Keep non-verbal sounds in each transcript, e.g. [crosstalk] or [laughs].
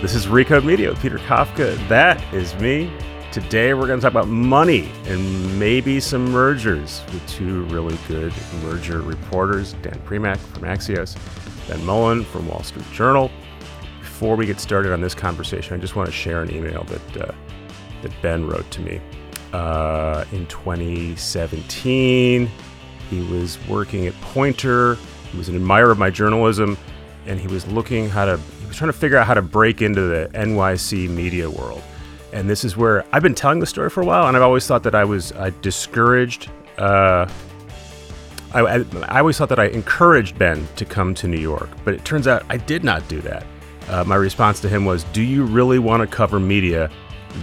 This is Recode Media with Peter Kafka. That is me. Today we're going to talk about money and maybe some mergers with two really good merger reporters, Dan Primack from Axios, Ben Mullin from Wall Street Journal. Before we get started on this conversation, I just want to share an email that uh, that Ben wrote to me uh, in 2017. He was working at Poynter. He was an admirer of my journalism, and he was looking how to trying to figure out how to break into the NYC media world. And this is where I've been telling the story for a while, and I've always thought that I was I discouraged. Uh, I, I, I, always thought that I encouraged Ben to come to New York, but it turns out I did not do that. Uh, my response to him was, "Do you really want to cover media?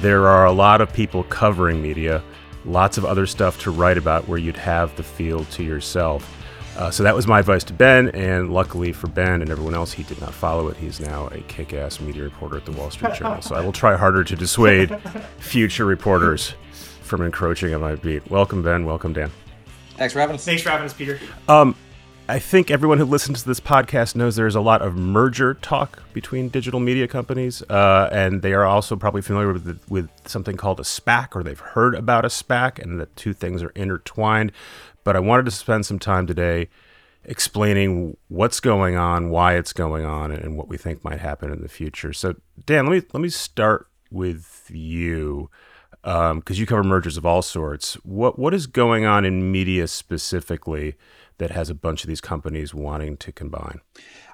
There are a lot of people covering media, lots of other stuff to write about where you'd have the field to yourself." Uh, so that was my advice to Ben, and luckily for Ben and everyone else, he did not follow it. He's now a kick ass media reporter at the Wall Street Journal. So I will try harder to dissuade [laughs] future reporters from encroaching on my beat. Welcome, Ben. Welcome, Dan. Thanks for having us. Thanks for having us, Peter. Um, I think everyone who listens to this podcast knows there's a lot of merger talk between digital media companies, uh, and they are also probably familiar with the, with something called a SPAC, or they've heard about a SPAC, and the two things are intertwined but I wanted to spend some time today explaining what's going on, why it's going on, and what we think might happen in the future. So, Dan, let me let me start with you because um, you cover mergers of all sorts. What what is going on in media specifically that has a bunch of these companies wanting to combine?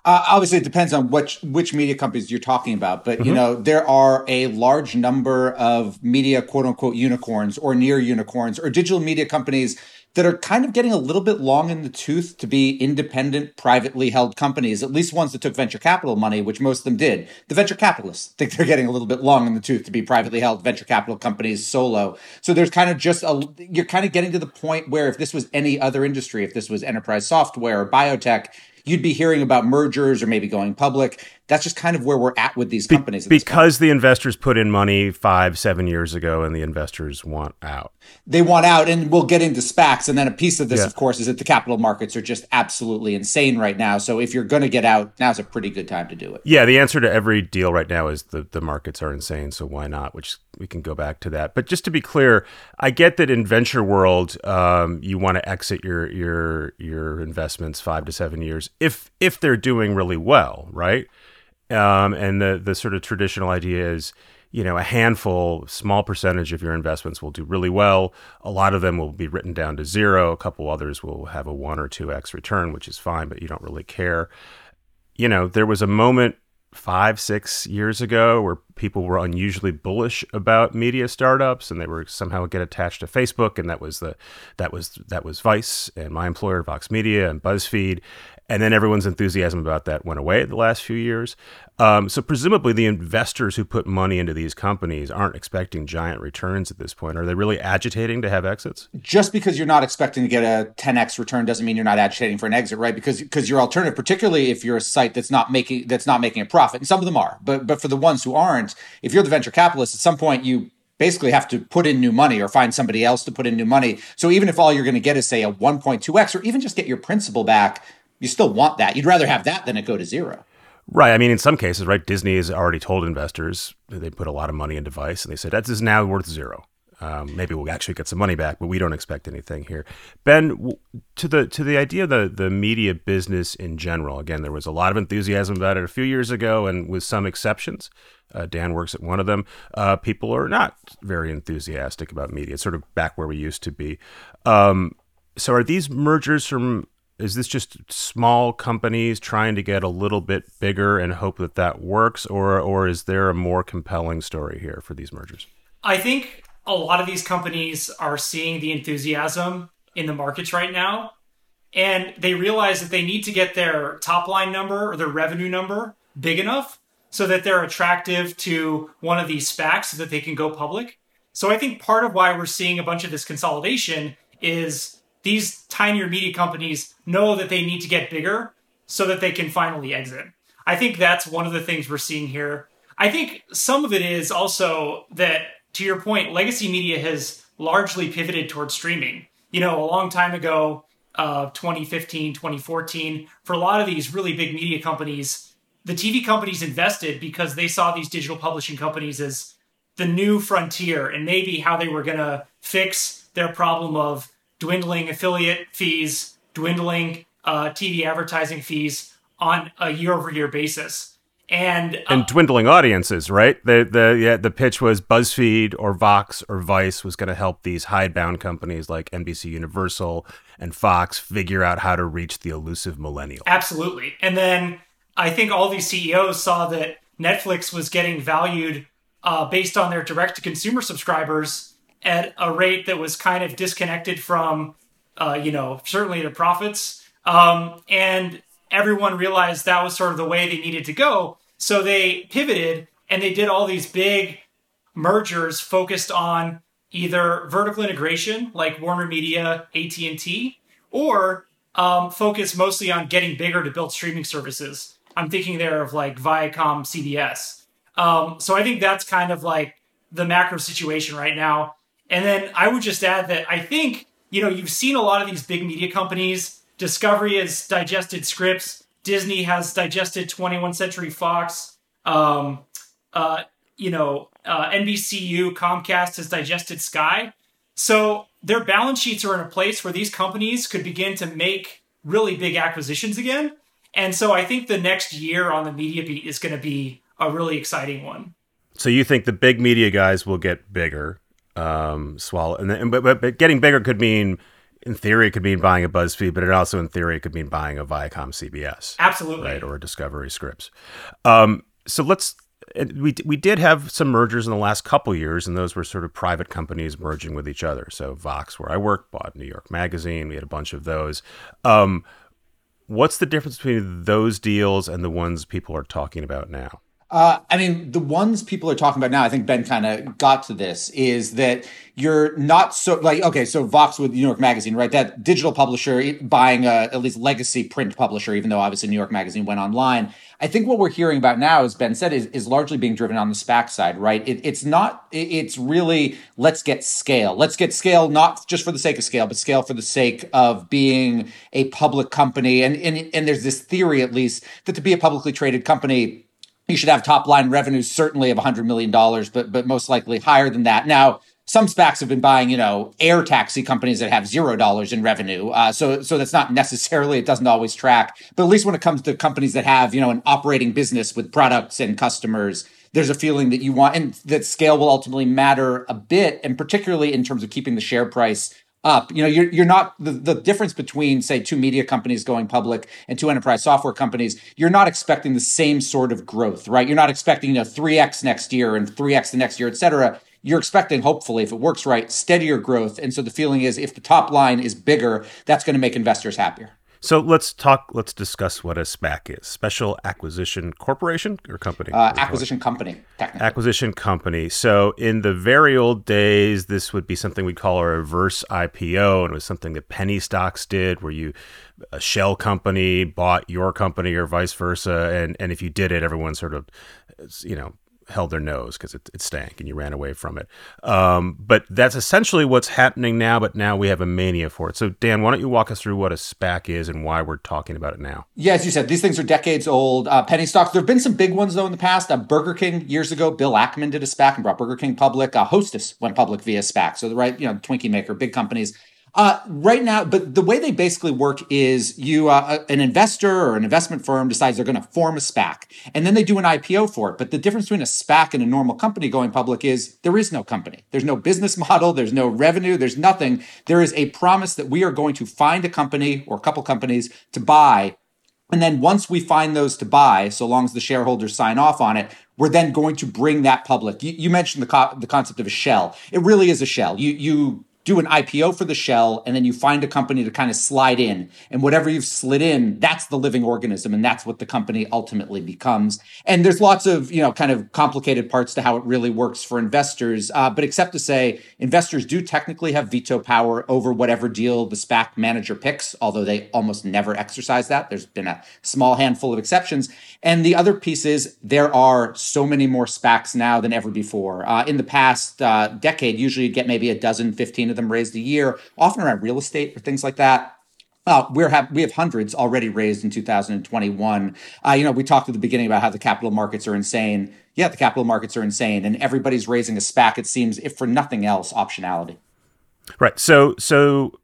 Uh, obviously, it depends on which which media companies you're talking about, but mm-hmm. you know there are a large number of media quote unquote unicorns or near unicorns or digital media companies that are kind of getting a little bit long in the tooth to be independent, privately held companies, at least ones that took venture capital money, which most of them did. The venture capitalists think they're getting a little bit long in the tooth to be privately held venture capital companies solo. So there's kind of just a, you're kind of getting to the point where if this was any other industry, if this was enterprise software or biotech, you'd be hearing about mergers or maybe going public that's just kind of where we're at with these companies. Be- because the investors put in money five, seven years ago, and the investors want out. They want out, and we'll get into SPACs. And then a piece of this, yeah. of course, is that the capital markets are just absolutely insane right now. So if you're going to get out, now's a pretty good time to do it. Yeah, the answer to every deal right now is the the markets are insane. So why not? Which we can go back to that. But just to be clear, I get that in venture world, um, you want to exit your your your investments five to seven years if if they're doing really well, right? Um, and the the sort of traditional idea is, you know, a handful, small percentage of your investments will do really well. A lot of them will be written down to zero. A couple others will have a one or two x return, which is fine, but you don't really care. You know, there was a moment five, six years ago where people were unusually bullish about media startups and they were somehow get attached to Facebook and that was the that was that was Vice and my employer Vox Media and BuzzFeed and then everyone's enthusiasm about that went away the last few years. Um, so presumably the investors who put money into these companies aren't expecting giant returns at this point. Are they really agitating to have exits? Just because you're not expecting to get a 10x return doesn't mean you're not agitating for an exit, right? Because because your alternative, particularly if you're a site that's not making that's not making a profit, and some of them are, but but for the ones who aren't, if you're the venture capitalist, at some point you basically have to put in new money or find somebody else to put in new money. So even if all you're going to get is say a 1.2x or even just get your principal back you still want that. You'd rather have that than it go to zero. Right. I mean, in some cases, right, Disney has already told investors they put a lot of money into Vice and they said that is now worth zero. Um, maybe we'll actually get some money back, but we don't expect anything here. Ben, to the to the idea of the the media business in general. Again, there was a lot of enthusiasm about it a few years ago, and with some exceptions, uh, Dan works at one of them. Uh, people are not very enthusiastic about media. It's sort of back where we used to be. Um, so, are these mergers from is this just small companies trying to get a little bit bigger and hope that that works or or is there a more compelling story here for these mergers i think a lot of these companies are seeing the enthusiasm in the markets right now and they realize that they need to get their top line number or their revenue number big enough so that they're attractive to one of these SPACs so that they can go public. So I think part of why we're seeing a bunch of this consolidation is these tinier media companies know that they need to get bigger so that they can finally exit. I think that's one of the things we're seeing here. I think some of it is also that, to your point, legacy media has largely pivoted towards streaming. You know, a long time ago, uh, 2015, 2014, for a lot of these really big media companies, the TV companies invested because they saw these digital publishing companies as the new frontier and maybe how they were going to fix their problem of dwindling affiliate fees, dwindling uh, TV advertising fees on a year over year basis. And, uh, and dwindling audiences, right? The the yeah, the pitch was BuzzFeed or Vox or Vice was going to help these hidebound companies like NBC Universal and Fox figure out how to reach the elusive millennial. Absolutely. And then I think all these CEOs saw that Netflix was getting valued uh, based on their direct to consumer subscribers at a rate that was kind of disconnected from, uh, you know, certainly the profits. Um, and everyone realized that was sort of the way they needed to go. So they pivoted and they did all these big mergers focused on either vertical integration like Warner Media, AT&T, or um, mostly on getting bigger to build streaming services. I'm thinking there of like Viacom, CBS. Um, so I think that's kind of like the macro situation right now. And then I would just add that I think, you know, you've seen a lot of these big media companies. Discovery has digested Scripps. Disney has digested 21st Century Fox. Um, uh, you know, uh, NBCU, Comcast has digested Sky. So their balance sheets are in a place where these companies could begin to make really big acquisitions again. And so I think the next year on the media beat is going to be a really exciting one. So you think the big media guys will get bigger, um, swallow, and then, but, but, but getting bigger could mean, in theory, it could mean buying a BuzzFeed, but it also, in theory, it could mean buying a Viacom CBS, absolutely, right, or Discovery Scripps. Um, so let's. We we did have some mergers in the last couple years, and those were sort of private companies merging with each other. So Vox, where I work, bought New York Magazine. We had a bunch of those. Um, what's the difference between those deals and the ones people are talking about now? Uh, I mean, the ones people are talking about now, I think Ben kind of got to this, is that you're not so like okay, so Vox with New York Magazine, right? That digital publisher buying a at least legacy print publisher, even though obviously New York Magazine went online. I think what we're hearing about now, as Ben said, is, is largely being driven on the SPAC side, right? It, it's not, it's really let's get scale. Let's get scale, not just for the sake of scale, but scale for the sake of being a public company. And, and, and there's this theory, at least, that to be a publicly traded company, you should have top line revenues certainly of $100 million, but, but most likely higher than that. Now, some SPACs have been buying, you know, air taxi companies that have zero dollars in revenue. Uh, so, so that's not necessarily it doesn't always track. But at least when it comes to companies that have, you know, an operating business with products and customers, there's a feeling that you want, and that scale will ultimately matter a bit, and particularly in terms of keeping the share price up. You know, you're you're not the, the difference between say two media companies going public and two enterprise software companies, you're not expecting the same sort of growth, right? You're not expecting, you know, 3x next year and 3x the next year, et cetera you're expecting, hopefully, if it works right, steadier growth. And so the feeling is if the top line is bigger, that's going to make investors happier. So let's talk. Let's discuss what a SPAC is: Special Acquisition Corporation or company? Uh, acquisition company, technically. Acquisition company. So in the very old days, this would be something we'd call a reverse IPO, and it was something that penny stocks did, where you a shell company bought your company or vice versa, and and if you did it, everyone sort of, you know, held their nose because it, it stank and you ran away from it. Um, but that's essentially what's happening now, but now we have a mania for it. So, Dan, why don't you walk us through what a SPAC is and why we're talking about it now? Yeah, as you said, these things are decades old. Uh, penny stocks, there have been some big ones, though, in the past. Uh, Burger King, years ago, Bill Ackman did a SPAC and brought Burger King public. Uh, Hostess went public via SPAC. So, the right, you know, Twinkie maker, big companies uh, right now, but the way they basically work is you, uh, an investor or an investment firm decides they're going to form a SPAC, and then they do an IPO for it. But the difference between a SPAC and a normal company going public is there is no company. There's no business [laughs] model. There's no revenue. There's nothing. There is a promise that we are going to find a company or a couple companies to buy. And then once we find those to buy, so long as the shareholders sign off on it, we're then going to bring that public. You, you mentioned the, co- the concept of a shell. It really is a shell. You, you do an IPO for the shell, and then you find a company to kind of slide in. And whatever you've slid in, that's the living organism, and that's what the company ultimately becomes. And there's lots of, you know, kind of complicated parts to how it really works for investors. Uh, but except to say, investors do technically have veto power over whatever deal the SPAC manager picks, although they almost never exercise that. There's been a small handful of exceptions. And the other piece is there are so many more SPACs now than ever before. Uh, in the past uh, decade, usually you'd get maybe a dozen, 15 of them raised a year, often around real estate or things like that. Uh, we're have we have hundreds already raised in 2021. Uh, you know, we talked at the beginning about how the capital markets are insane. Yeah, the capital markets are insane, and everybody's raising a SPAC. It seems, if for nothing else, optionality. Right. So so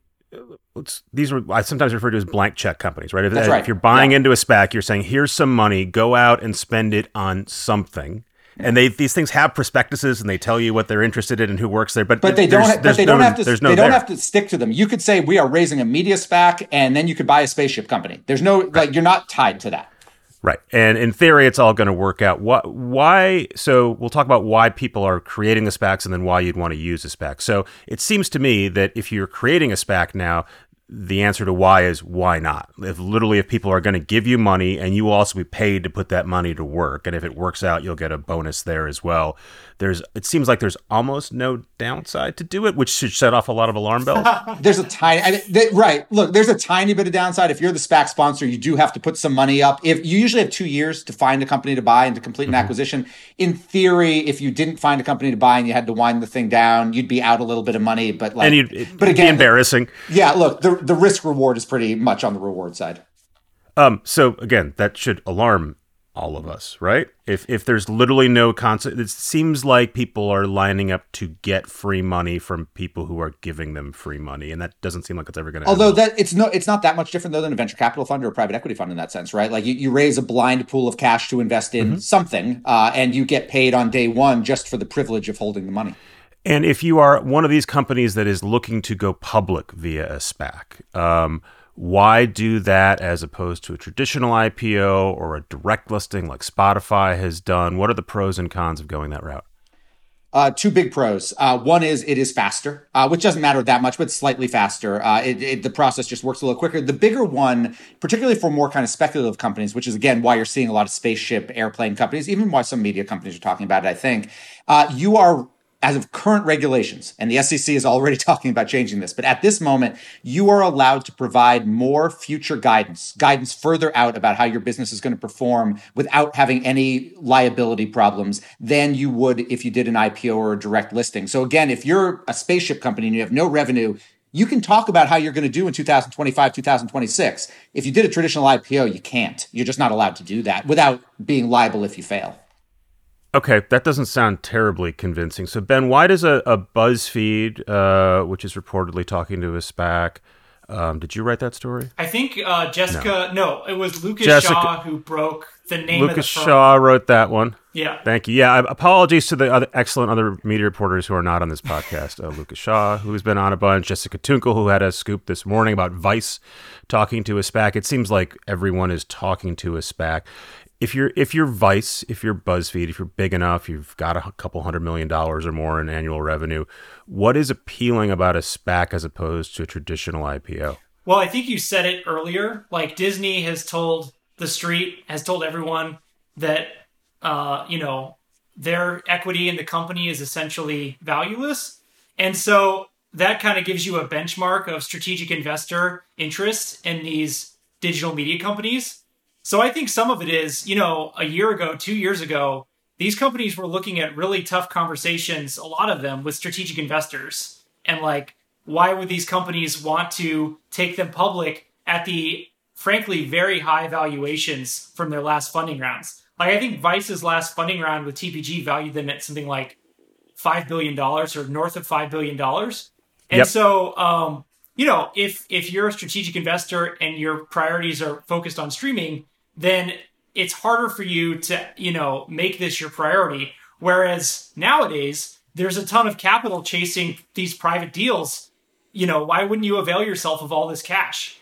these are I sometimes refer to as blank check companies, right? If, That's right. if you're buying Yeah. into a SPAC, you're saying here's some money, go out and spend it on something. And they these things have prospectuses and they tell you what they're interested in and who works there, but But they don't. there's- ha- there's but they no- don't have to. No they don't there. have to stick to them. You could say we are raising a media SPAC, and then you could buy a spaceship company. There's no like you're not tied to that. Right. And in theory, it's all going to work out. What, why? So we'll talk about why people are creating the SPACs and then why you'd want to use a SPAC. So it seems to me that if you're creating a SPAC now, the answer to why is why not? If literally, if people are going to give you money and you will also be paid to put that money to work, and if it works out, you'll get a bonus there as well. There's, it seems like there's almost no downside to do it, which should set off a lot of alarm bells. [laughs] There's a tiny I mean, they, right. Look, there's a tiny bit of downside. If you're the SPAC sponsor, you do have to put some money up. If you usually have two years to find a company to buy and to complete an Mm-hmm. acquisition, in theory, if you didn't find a company to buy and you had to wind the thing down, you'd be out a little bit of money. But like, and you'd, but again, embarrassing. yeah. Look, the the risk reward is pretty much on the reward side. Um, so again, that should alarm all of us, right? If if there's literally no concept, it seems like people are lining up to get free money from people who are giving them free money, and that doesn't seem like it's ever going to. Although that it's no, it's not that much different though than a venture capital fund or a private equity fund in that sense, right? Like you, you raise a blind pool of cash to invest in Mm-hmm. something, uh, and you get paid on day one just for the privilege of holding the money. And if you are one of these companies that is looking to go public via a SPAC, um, why do that as opposed to a traditional IPO or a direct listing like Spotify has done? What are the pros and cons of going that route? Uh, two big pros. Uh, one is it is faster, uh, which doesn't matter that much, but slightly faster. Uh, it, it, the process just works a little quicker. The bigger one, particularly for more kind of speculative companies, which is again why you're seeing a lot of spaceship airplane companies, even why some media companies are talking about it. I think uh, you are. As of current regulations, and the SEC is already [laughs] talking about changing this, but at this moment, you are allowed to provide more future guidance, guidance further out about how your business is going to perform without having any liability problems than you would if you did an IPO or a direct listing. So again, if you're a spaceship company and you have no revenue, you can talk about how you're going to do in 2025, 2026. If you did a traditional IPO, you can't. You're just not allowed to do that without being liable if you fail. Okay, that doesn't sound terribly convincing. So, Ben, why does a, a BuzzFeed, uh, which is reportedly talking to a SPAC, um, did you write that story? I think uh, Jessica. No. it was Lucas Jessica- Shaw who broke the name of the Lucas. Shaw wrote that one. Yeah. Thank you. Yeah, apologies to the other excellent other media reporters who are not on this podcast. Uh, Lucas Shaw, who's been on a bunch, Jessica Toonkel, who had a scoop this morning about Vice talking to a SPAC. It seems like everyone is talking to a SPAC. If you're if you're Vice, if you're BuzzFeed, if you're big enough, you've got a couple hundred million dollars or more in annual revenue. What is appealing about a SPAC as opposed to a traditional IPO? Well, I think you said it earlier. Like Disney has told the street, has told everyone that uh, you know their equity in the company is essentially valueless, and so that kind of gives you a benchmark of strategic investor interest in these digital media companies. So I think some of it is, you know, a year ago, two years ago, these companies were looking at really tough conversations, a lot of them with strategic investors. And like, why would these companies want to take them public at the frankly very high valuations from their last funding rounds? Like, I think Vice's last funding round with TPG valued them at something like $5 billion or north of $5 billion. And Yep. so, um, you know, if if you're a strategic investor and your priorities are focused on streaming, then it's harder for you to, you know, make this your priority. Whereas nowadays, there's a ton of capital chasing these private deals. You know, why wouldn't you avail yourself of all this cash?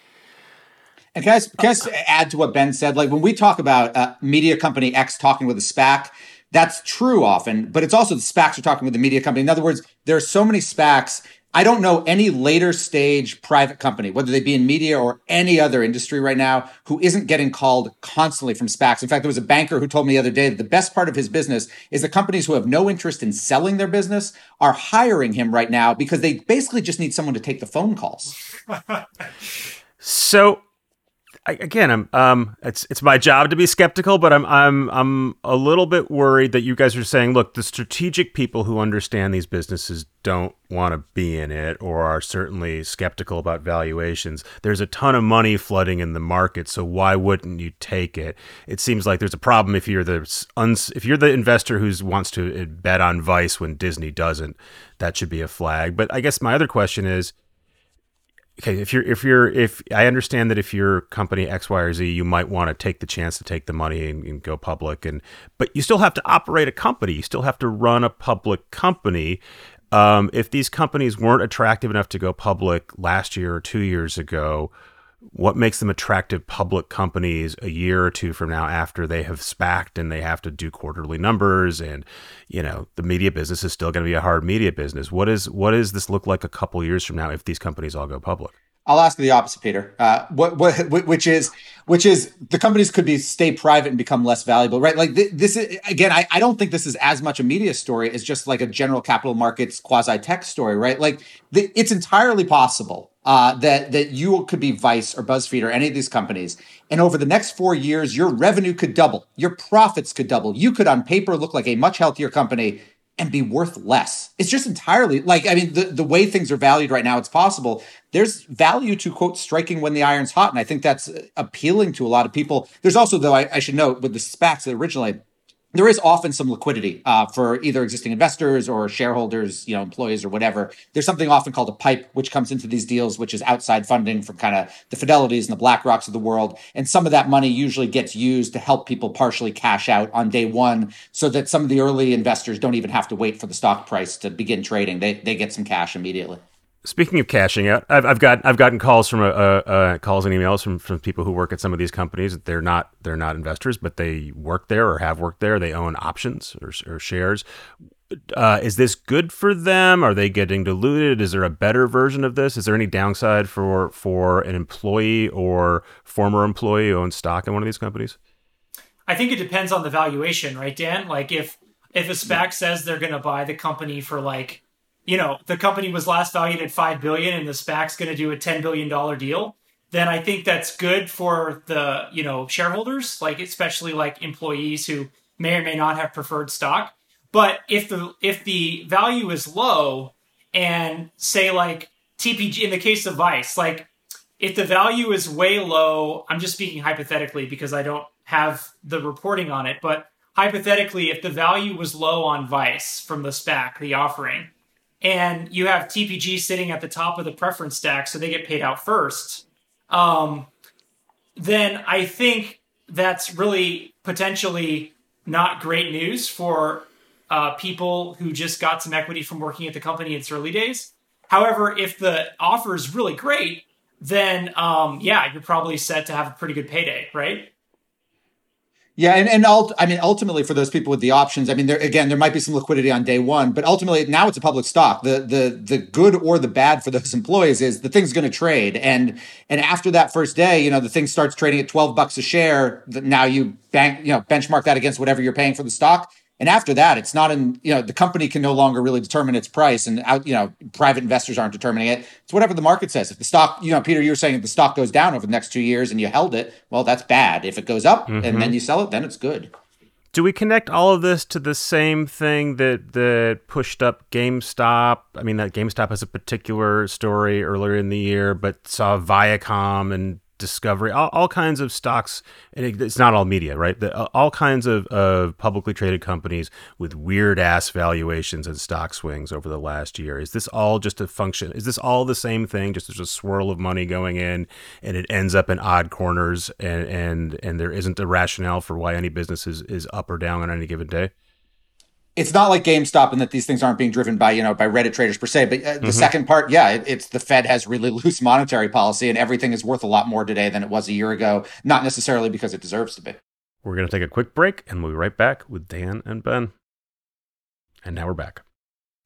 And can I, can I s- add to what Ben said? Like when we talk about uh, media company X talking with a SPAC, that's true often, but it's also the SPACs are talking with the media company. In other words, there are so many SPACs. I don't know any later stage private company, whether they be in media or any other industry right now, who isn't getting called constantly from SPACs. In fact, there was a banker who told me the other day that the best part of his business is the companies who have no interest in selling their business are hiring him right now because they basically just need someone to take the phone calls. [laughs] So again, I'm um, it's it's my job to be skeptical, but I'm I'm I'm a little bit worried that you guys are saying, look, the strategic people who understand these businesses don't want to be in it, or are certainly skeptical about valuations. There's a ton of money flooding in the market, so why wouldn't you take it? It seems like there's a problem if you're the uns, if you're the investor who wants to uh, bet on Vice when Disney doesn't. That should be a flag. But I guess my other question is okay if you're if you're if i understand that if you're company x y or z you might want to take the chance to take the money and, and, go public and but you still have to operate a company. You still have to run a public company. Um, if these companies weren't attractive enough to go public last year or two years ago what makes them attractive public companies a year or two from now after they have spacked and they have to do quarterly numbers and you know the media business is still going to be a hard media business? What is what does this look like a couple years from now if these companies all go public I'll ask you the opposite, Peter. Uh, what, what, which is, which is, the companies could be stay private and become less valuable, right? Like th- this is again, I, I don't think this is as much a media story as just like a general capital markets quasi tech story, right? Like the, it's entirely possible uh, that that you could be Vice or BuzzFeed or any of these companies, and over the next four years, your revenue could double, your profits could double. You could, on paper, look like a much healthier company and be worth less. It's just entirely like I mean the the way things are valued right now. It's possible there's value to quote striking when the iron's hot, and I think that's appealing to a lot of people. There's also though I, I should note with the SPACs that originally there is often some liquidity uh, for either existing investors or shareholders, you know, employees or whatever. There's something often called a pipe, which comes into these deals, which is outside funding from kind of the Fidelities and the BlackRocks of the world. And some of that money usually gets used to help people partially cash out on day one so that some of the early investors don't even have to wait for the stock price to begin trading. They, they get some cash immediately. Speaking of cashing out, I've, I've got I've gotten calls from uh, uh, calls and emails from, from people who work at some of these companies. They're not they're not investors, but they work there or have worked there. They own options or, or shares. Uh, is this good for them? Are they getting diluted? Is there a better version of this? Is there any downside for for an employee or former employee who owns stock in one of these companies? I think it depends on the valuation, right, Dan? Like if if a SPAC says they're going to buy the company for like you know, the company was last valued at 5 billion and the SPAC's going to do a 10 billion dollar deal, then I think that's good for the, you know, shareholders, like especially like employees who may or may not have preferred stock. But if the if the value is low and say like TPG in the case of Vice, like if the value is way low, I'm just speaking hypothetically because I don't have the reporting on it, but hypothetically if the value was low on Vice from the SPAC, the offering, and you have TPG sitting at the top of the preference stack, so they get paid out first, um, then I think that's really potentially not great news for uh, people who just got some equity from working at the company in its early days. However, if the offer is really great, then um, yeah, you're probably set to have a pretty good payday, right? Yeah, and and ult- I mean, ultimately, for those people with the options, I mean, there again, there might be some liquidity on day one, but ultimately, now it's a public stock. The the the good or the bad for those [laughs] employees is the thing's going to trade, and and after that first day, you know, the thing starts trading at twelve bucks a share. Now you bank, you know, benchmark that against whatever you're paying for the stock, and after that, it's not in, you know, the company can no longer really determine its price and out, you know, private investors aren't determining it. It's whatever the market says. If the stock, you know, Peter, you were saying if the stock goes down over the next two years and you held it, well, that's bad. If it goes up mm-hmm. and then you sell it, then it's good. Do we connect all of this to the same thing that that pushed up GameStop? I mean, that GameStop has a particular story earlier in the year, but saw Viacom and Discovery, all, all kinds of stocks. And it, it's not all media, right? The, all kinds of, of publicly traded companies with weird ass valuations and stock swings over the last year. Is this all just a function? Is this all the same thing? Just there's a swirl of money going in, and it ends up in odd corners, and and and there isn't a rationale for why any business is, is up or down on any given day it's not like GameStop and that these things aren't being driven by you know by Reddit traders per se. But uh, the mm-hmm. second part, yeah, it, it's the Fed has really [laughs] loose monetary policy, and everything is worth a lot more today than it was a year ago. Not necessarily because it deserves to be. We're going to take a quick break, and we'll be right back with Dan and Ben. And now we're back.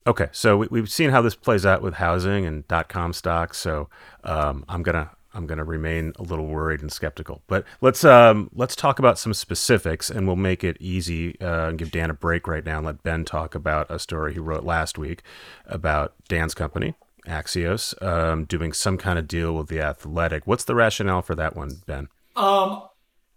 Okay, so we, have seen how this plays out with housing and dot com stocks. So um, I'm gonna I'm going to remain a little worried and skeptical. But let's um, let's talk about some specifics, and we'll make it easy uh, and give Dan a break right now and let Ben talk about a story he wrote last week about Dan's company, Axios, um, doing some kind of deal with the Athletic. What's the rationale for that one, Ben? Um,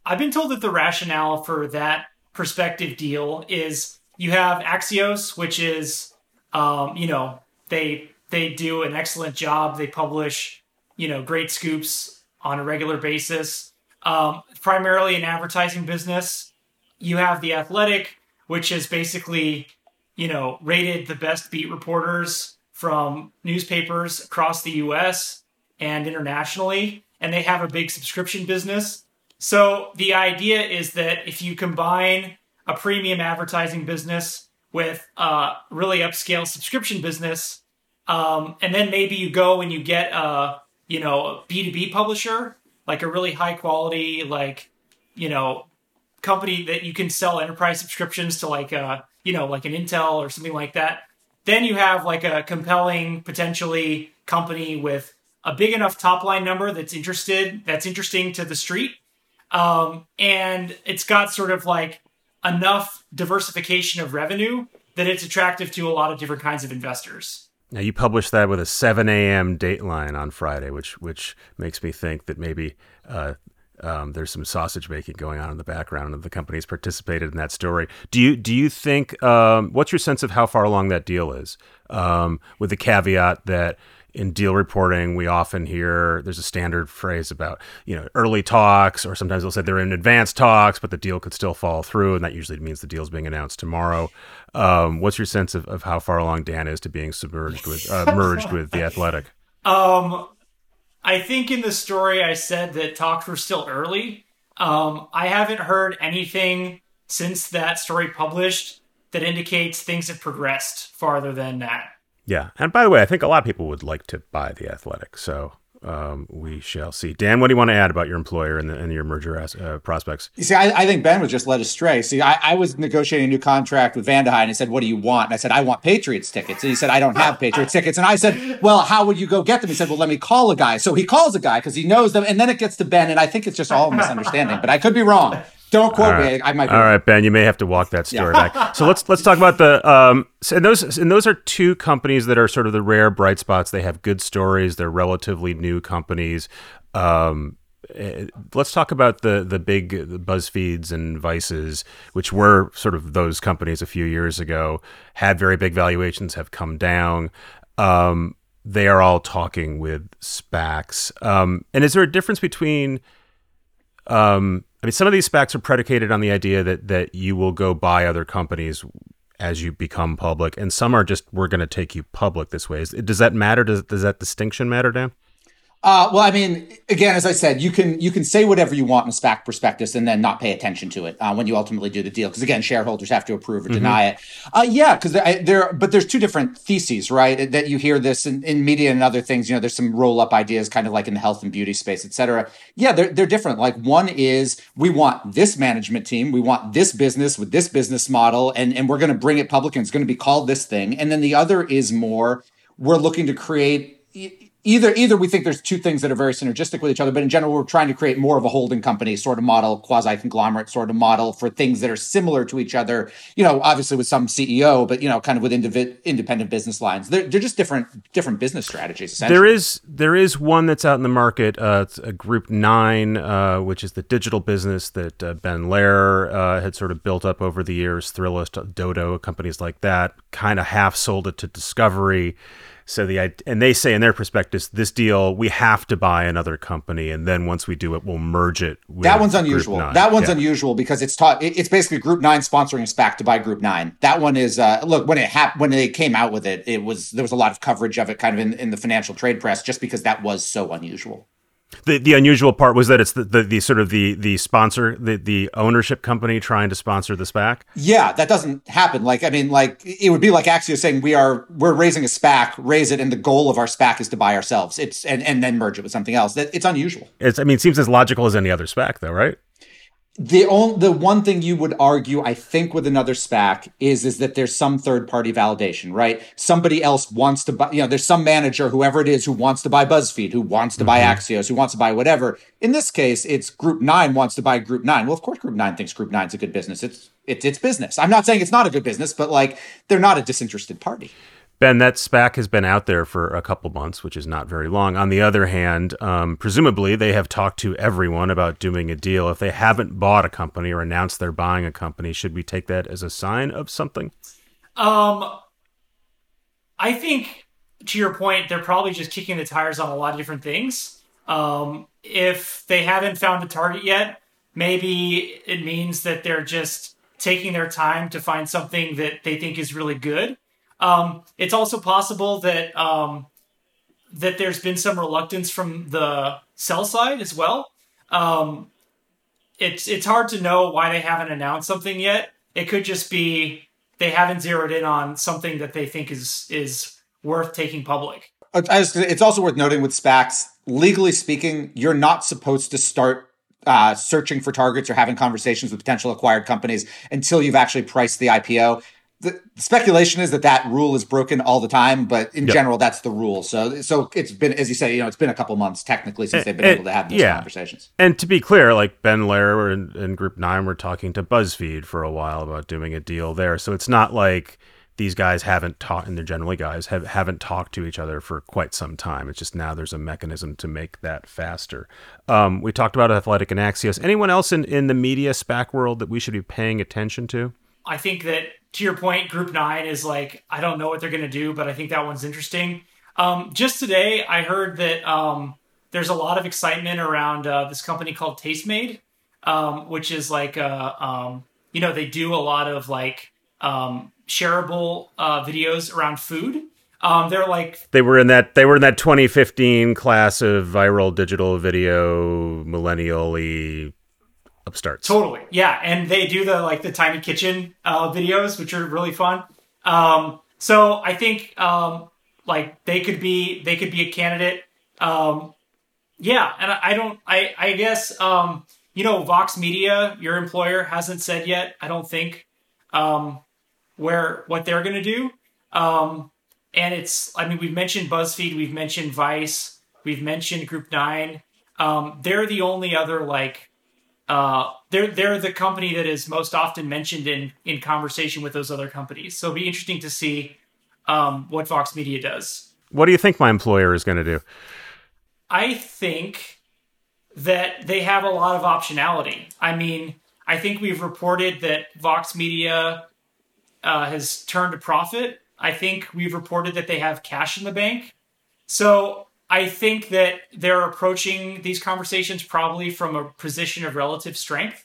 I've been told that the rationale for that perspective deal is you have Axios, which is, um, you know, they they do an excellent job. They publish, you know, great scoops on a regular basis. Um, primarily an advertising business. You have the Athletic, which is basically, you know, rated the best beat reporters from newspapers across the U.S. and internationally, and they have a big subscription business. So the idea is that if you combine a premium advertising business with a really upscale subscription business, um, and then maybe you go and you get a you know a B2B publisher, like a really high quality like you know company that you can sell enterprise subscriptions to like a you know like an Intel or something like that. Then you have like a compelling potentially company with a big enough top line number that's interested that's interesting to the street um, and it's got sort of like enough diversification of revenue that it's attractive to a lot of different kinds of investors. Now you published that with a 7 a.m. dateline on Friday, which which makes me think that maybe uh, um, there's some sausage making going on in the background, and the company's participated in that story. Do you do you think? Um, what's your sense of how far along that deal is? Um, with the caveat that in deal reporting, we often hear there's a standard phrase about you know early talks, or sometimes they'll say they're in advanced talks, but the deal could still fall through, and that usually means the deal's being announced tomorrow. Um, what's your sense of, of how far along Dan is to being submerged with uh, merged with the Athletic? [laughs] Um, I think in the story I said that talks were still early. Um, I haven't heard anything since that story published that indicates things have progressed farther than that. Yeah, and by the way, I think a lot of people would like to buy the Athletic, so um, we shall see. Dan, what do you want to add about your employer and, the, and your merger as, uh, prospects? You see, I, I, think Ben was just led astray. See, I, I, was negotiating a new contract with Van and he said, "What do you want?" And I said, "I want Patriots tickets." And he said, "I don't have [laughs] Patriots tickets." And I said, "Well, how would you go get them?" He said, "Well, let me call a guy." So he calls a guy because he knows them, and then it gets to Ben, and I think it's just all a misunderstanding, but I could be wrong. Don't quote right. me. I might. Be All right, Ben. You may have to walk that story yeah. back. So let's let's talk about the um. And those and those are two companies that are sort of the rare bright spots. They have good stories. They're relatively new companies. Um, eh, let's talk about the the big BuzzFeeds and Vices, which were sort of those companies a few years ago, had very big valuations, have come down. Um, they are all talking with SPACs. Um, and is there a difference between um, I mean, some of these SPACs are predicated on the idea that that you will go buy other companies as you become public, and some are just we're going to take you public this way. Does that matter? Does does that distinction matter, Dan? Uh, well, I mean, again, as I said, you can you can say whatever you want in a SPAC prospectus and then not pay attention to it uh, when you ultimately do the deal, because again, shareholders have to approve or mm-hmm. deny it. Uh, yeah, because there, but there's two different theses, right? That you hear this in, in, media and other things. You know, there's some roll up ideas, kind of like in the health and beauty space, et cetera. Yeah, they're they're different. Like one is we want this management team, we want this business with this business model, and and we're going to bring it public, and it's going to be called this thing. And then the other is more we're looking to create either either we think there's two things that are very synergistic with each other, but in general, we're trying to create more of a holding company sort of model, quasi conglomerate sort of model for things that are similar to each other. You know, obviously with some CEO, but you know, kind of with indiv- independent business lines. They're, they're just different different business strategies. There is there is one that's out in the market. Uh, it's a Group Nine, uh, which is the digital business that uh, Ben Lerer uh, had sort of built up over the years. Thrillist, Dodo, companies like that, kind of half sold it to Discovery so the and they say in their prospectus, this deal we have to buy another company, and then once we do it, we'll merge it. that one's unusual. That one's yeah. unusual because it's taught. It's basically Group Nine sponsoring a SPAC to buy Group Nine. That one is uh, look when it happened when they came out with it, it was there was a lot of coverage of it, kind of in, in the financial trade press, just because that was so unusual. The the unusual part was that it's the, the, the, sort of the the sponsor the the ownership company trying to sponsor the SPAC. Yeah, that doesn't happen. Like I mean, like it would be like Axios saying we are we're raising a SPAC, raise it, and the goal of our SPAC is to buy ourselves. It's and and then merge it with something else. That it's unusual. It's I mean, it seems as logical as any other SPAC, though, right? The only the one thing you would argue i think with another spac is is that there's some third party validation right? Somebody else wants to buy you know there's some manager whoever it is who wants to buy buzzfeed who wants to mm-hmm. buy axios who wants to buy whatever. In this case it's group 9 wants to buy group 9 well of course group 9 thinks group 9 is a good business. It's it's it's business. I'm not saying it's not a good business but like they're not a disinterested party Ben, that SPAC has been out there for a couple months, which is not very long. On the other hand, um, presumably they have talked to everyone about doing a deal. If they haven't bought a company or announced they're buying a company, should we take that as a sign of something? Um, I think to your point, they're probably just kicking the tires on a lot of different things. Um, if they haven't found a target yet, maybe it means that they're just taking their time to find something that they think is really good. Um, it's also possible that um, that there's been some reluctance from the sell side as well. Um, it's it's hard to know why they haven't announced something yet. It could just be they haven't zeroed in on something that they think is is worth taking public. It's also worth noting with SPACs, legally speaking, you're not supposed to start uh, searching for targets or having conversations with potential acquired companies until you've actually priced the IPO the speculation is that that rule is broken all the time, but in yep. general, that's the rule. So, so it's been, as you say, you know, it's been a couple months technically since they've been able to have those yeah. conversations. And to be clear, like Ben Lerer and, and Group Nine were talking to BuzzFeed for a while about doing a deal there. So it's not like these guys haven't talked, and they're generally guys have haven't talked to each other for quite some time. It's just now there's a mechanism to make that faster. Um, we talked about Athletic and Axios. Anyone else in in the media SPAC world that we should be paying attention to? I think that to your point, Group Nine is like I don't know what they're gonna do, but I think that one's interesting. Um, just today, I heard that um, there's a lot of excitement around uh, this company called Tastemade, um, which is like uh, um, you know they do a lot of like um, shareable uh, videos around food. Um, they're like they were in that they were in that 2015 class of viral digital video millennial upstarts. Totally, yeah, and they do the like the tiny kitchen uh, videos, which are really fun. Um, so I think um, like they could be they could be a candidate. Um, yeah, and I, I don't I I guess um, you know Vox Media, your employer hasn't said yet. I don't think um, where what they're going to do. Um, and it's I mean we've mentioned BuzzFeed, we've mentioned Vice, we've mentioned Group Nine. Um, they're the only other like uh, they're they're the company that is most often mentioned in in conversation with those other companies. So it'll be interesting to see um, what Vox Media does. What do you think my employer is going to do? I think that they have a lot of optionality. I mean, I think we've reported that Vox Media uh, has turned a profit. I think we've reported that they have cash in the bank. So I think that they're approaching these conversations probably from a position of relative strength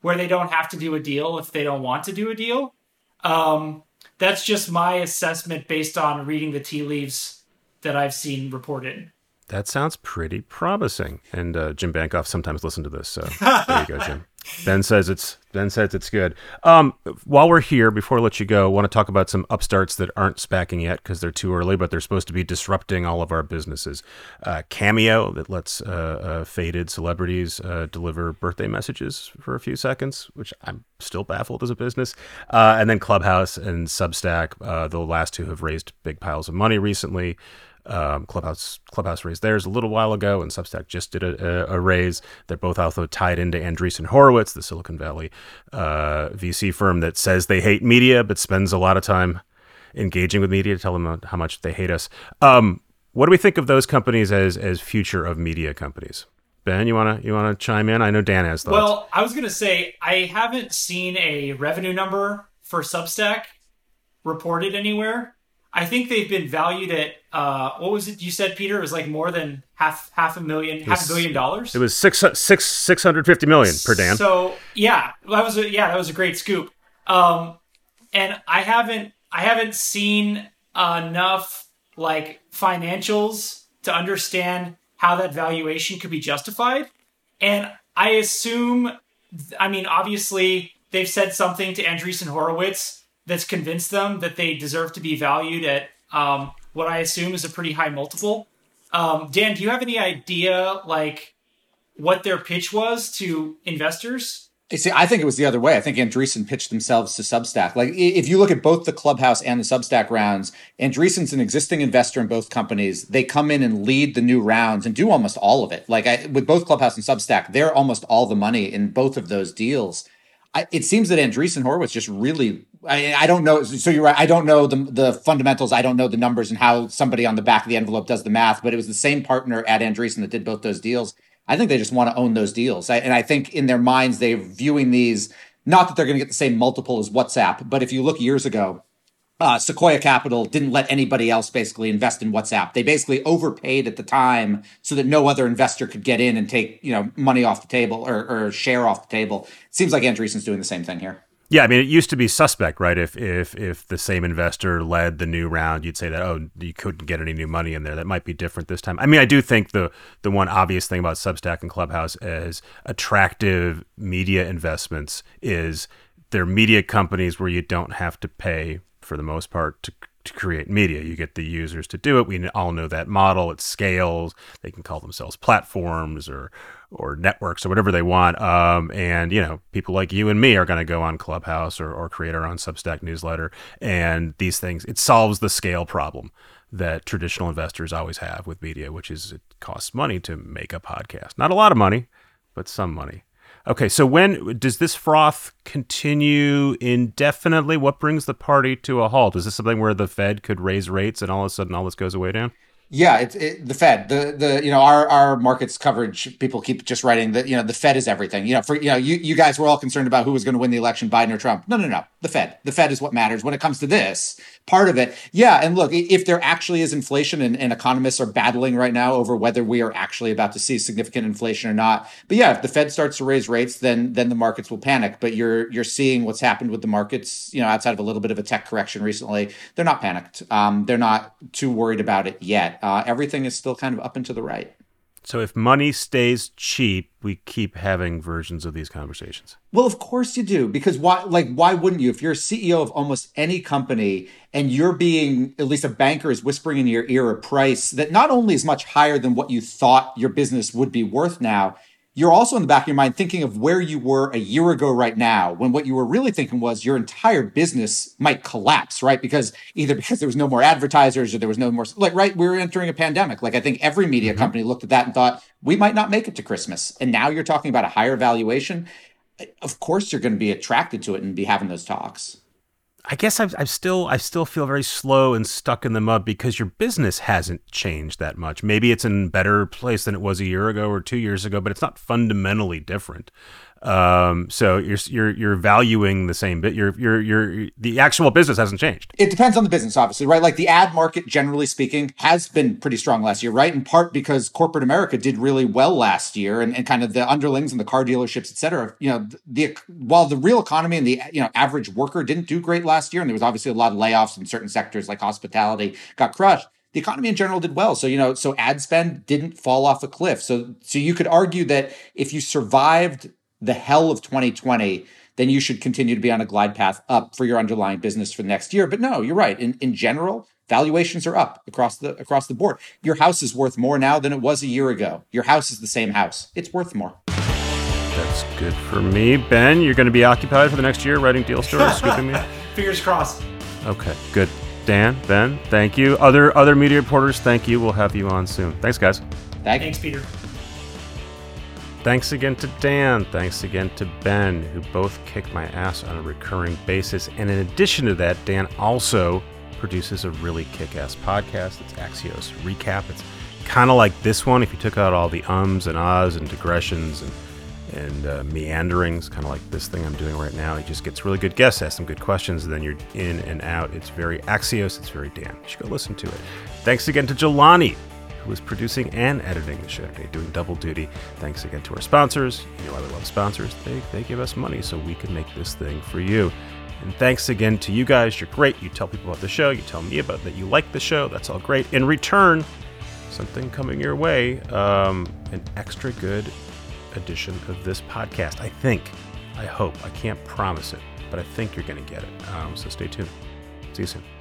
where they don't have to do a deal if they don't want to do a deal. Um, that's just my assessment based on reading the tea leaves that I've seen reported. That sounds pretty promising. And uh, Jim Bankoff sometimes listens to this, so [laughs] there you go, Jim. Ben says it's Ben says it's good. Um, while we're here, before I let you go, I want to talk about some upstarts that aren't spacking yet because they're too early, but they're supposed to be disrupting all of our businesses. Uh, Cameo that lets uh, uh, faded celebrities uh, deliver birthday messages for a few seconds, which I'm still baffled as a business. Uh, and then Clubhouse and Substack, uh, the last two have raised big piles of money recently. Um, Clubhouse Clubhouse raised theirs a little while ago, and Substack just did a, a, a raise. They're both also tied into Andreessen Horowitz, the Silicon Valley uh, VC firm that says they hate media but spends a lot of time engaging with media to tell them how much they hate us. Um, what do we think of those companies as as future of media companies? Ben, you wanna you wanna chime in? I know Dan has thoughts. Well, I was gonna say I haven't seen a revenue number for Substack reported anywhere. I think they've been valued at uh, what was it you said, Peter? It was like more than half half a million, half a billion dollars. It was six six six hundred fifty million per Dan. So yeah, that was a, yeah, that was a great scoop. Um, and I haven't I haven't seen enough like financials to understand how that valuation could be justified. And I assume, I mean, obviously they've said something to Andreessen Horowitz that's convinced them that they deserve to be valued at um, what I assume is a pretty high multiple. Um, Dan, do you have any idea like what their pitch was to investors? See, I think it was the other way. I think Andreessen pitched themselves to Substack. Like, if you look at both the Clubhouse and the Substack rounds, Andreessen's an existing investor in both companies. They come in and lead the new rounds and do almost all of it. Like, I, with both Clubhouse and Substack, they're almost all the money in both of those deals. I, it seems that Andreessen Horowitz just really I, I don't know. So you're right. I don't know the the fundamentals. I don't know the numbers and how somebody on the back of the envelope does the math. But it was the same partner at Andreessen that did both those deals. I think they just want to own those deals. I, and I think in their minds they're viewing these not that they're going to get the same multiple as WhatsApp, but if you look years ago, uh, Sequoia Capital didn't let anybody else basically invest in WhatsApp. They basically overpaid at the time so that no other investor could get in and take you know money off the table or, or share off the table. It seems like Andreessen's doing the same thing here. Yeah, I mean, it used to be suspect, right? If if if the same investor led the new round, you'd say that oh, you couldn't get any new money in there. That might be different this time. I mean, I do think the the one obvious thing about Substack and Clubhouse as attractive media investments is they're media companies where you don't have to pay for the most part to to create media. You get the users to do it. We all know that model. It scales. They can call themselves platforms or or networks or whatever they want. Um, and you know, people like you and me are going to go on Clubhouse or, or create our own Substack newsletter. And these things, it solves the scale problem that traditional investors always have with media, which is it costs money to make a podcast. Not a lot of money, but some money. Okay, so when does this froth continue indefinitely? What brings the party to a halt? Is this something where the Fed could raise rates and all of a sudden all this goes away down? Yeah, it's it, the Fed. The the you know our our markets coverage. People keep just writing that you know the Fed is everything. You know for you know you you guys were all concerned about who was going to win the election, Biden or Trump. No, no, no. The Fed. The Fed is what matters when it comes to this part of it. Yeah, and look, if there actually is inflation, and, and economists are battling right now over whether we are actually about to see significant inflation or not. But yeah, if the Fed starts to raise rates, then then the markets will panic. But you're you're seeing what's happened with the markets. You know, outside of a little bit of a tech correction recently, they're not panicked. Um, they're not too worried about it yet. Uh, everything is still kind of up and to the right. So if money stays cheap, we keep having versions of these conversations. Well, of course you do, because why? Like, why wouldn't you? If you're a CEO of almost any company and you're being, at least a banker is whispering in your ear a price that not only is much higher than what you thought your business would be worth now, you're also in the back of your mind thinking of where you were a year ago right now when what you were really thinking was your entire business might collapse right? Because either because there was no more advertisers or there was no more like right we were entering a pandemic. Like i think every media mm-hmm. company looked at that and thought we might not make it to christmas. And now you're talking about a higher valuation. Of course you're going to be attracted to it and be having those talks I guess I've, I've still I still feel very slow and stuck in the mud because your business hasn't changed that much. Maybe it's in better place than it was a year ago or two years ago, but it's not fundamentally different. Um, so you're you're you're valuing the same bit. You're you're you're the actual business hasn't changed. It depends on the business, obviously, right? Like the ad market, generally speaking, has been pretty strong last year, right? In part because corporate America did really well last year, and, and kind of the underlings and the car dealerships, et cetera. You know, the while the real economy and the you know average worker didn't do great last year, and there was obviously a lot of layoffs in certain sectors like hospitality got crushed the economy in general did well. So, you know, so ad spend didn't fall off a cliff. So, so you could argue that if you survived the hell of 2020, then you should continue to be on a glide path up for your underlying business for the next year. But no, you're right. In in general, valuations are up across the across the board. Your house is worth more now than it was a year ago. Your house is the same house. It's worth more. That's good for me. Ben, you're going to be occupied for the next year writing deal stories, scooping me. [laughs] Fingers crossed. Okay, good. Dan, Ben, thank you. Other other media reporters, thank you. We'll have you on soon. Thanks, guys. Thanks, Peter. Thanks again to Dan. Thanks again to Ben, who both kick my ass on a recurring basis. And in addition to that, Dan also produces a really kick ass podcast. It's Axios Recap. It's kind of like this one if you took out all the ums and ahs and digressions and and uh, meanderings, kind of like this thing I'm doing right now. He just gets really good guests, asks some good questions, and then you're in and out. It's very Axios, it's very Dan. You should go listen to it. Thanks again to Jelani who is producing and editing the show today, doing double duty. Thanks again to our sponsors. You know we love sponsors. They, they give us money so we can make this thing for you. And thanks again to you guys. You're great. You tell people about the show. You tell me about that you like the show. That's all great. In return, something coming your way, um, an extra good edition of this podcast. I think, I hope, I can't promise it, but I think you're going to get it. Um, so stay tuned. See you soon.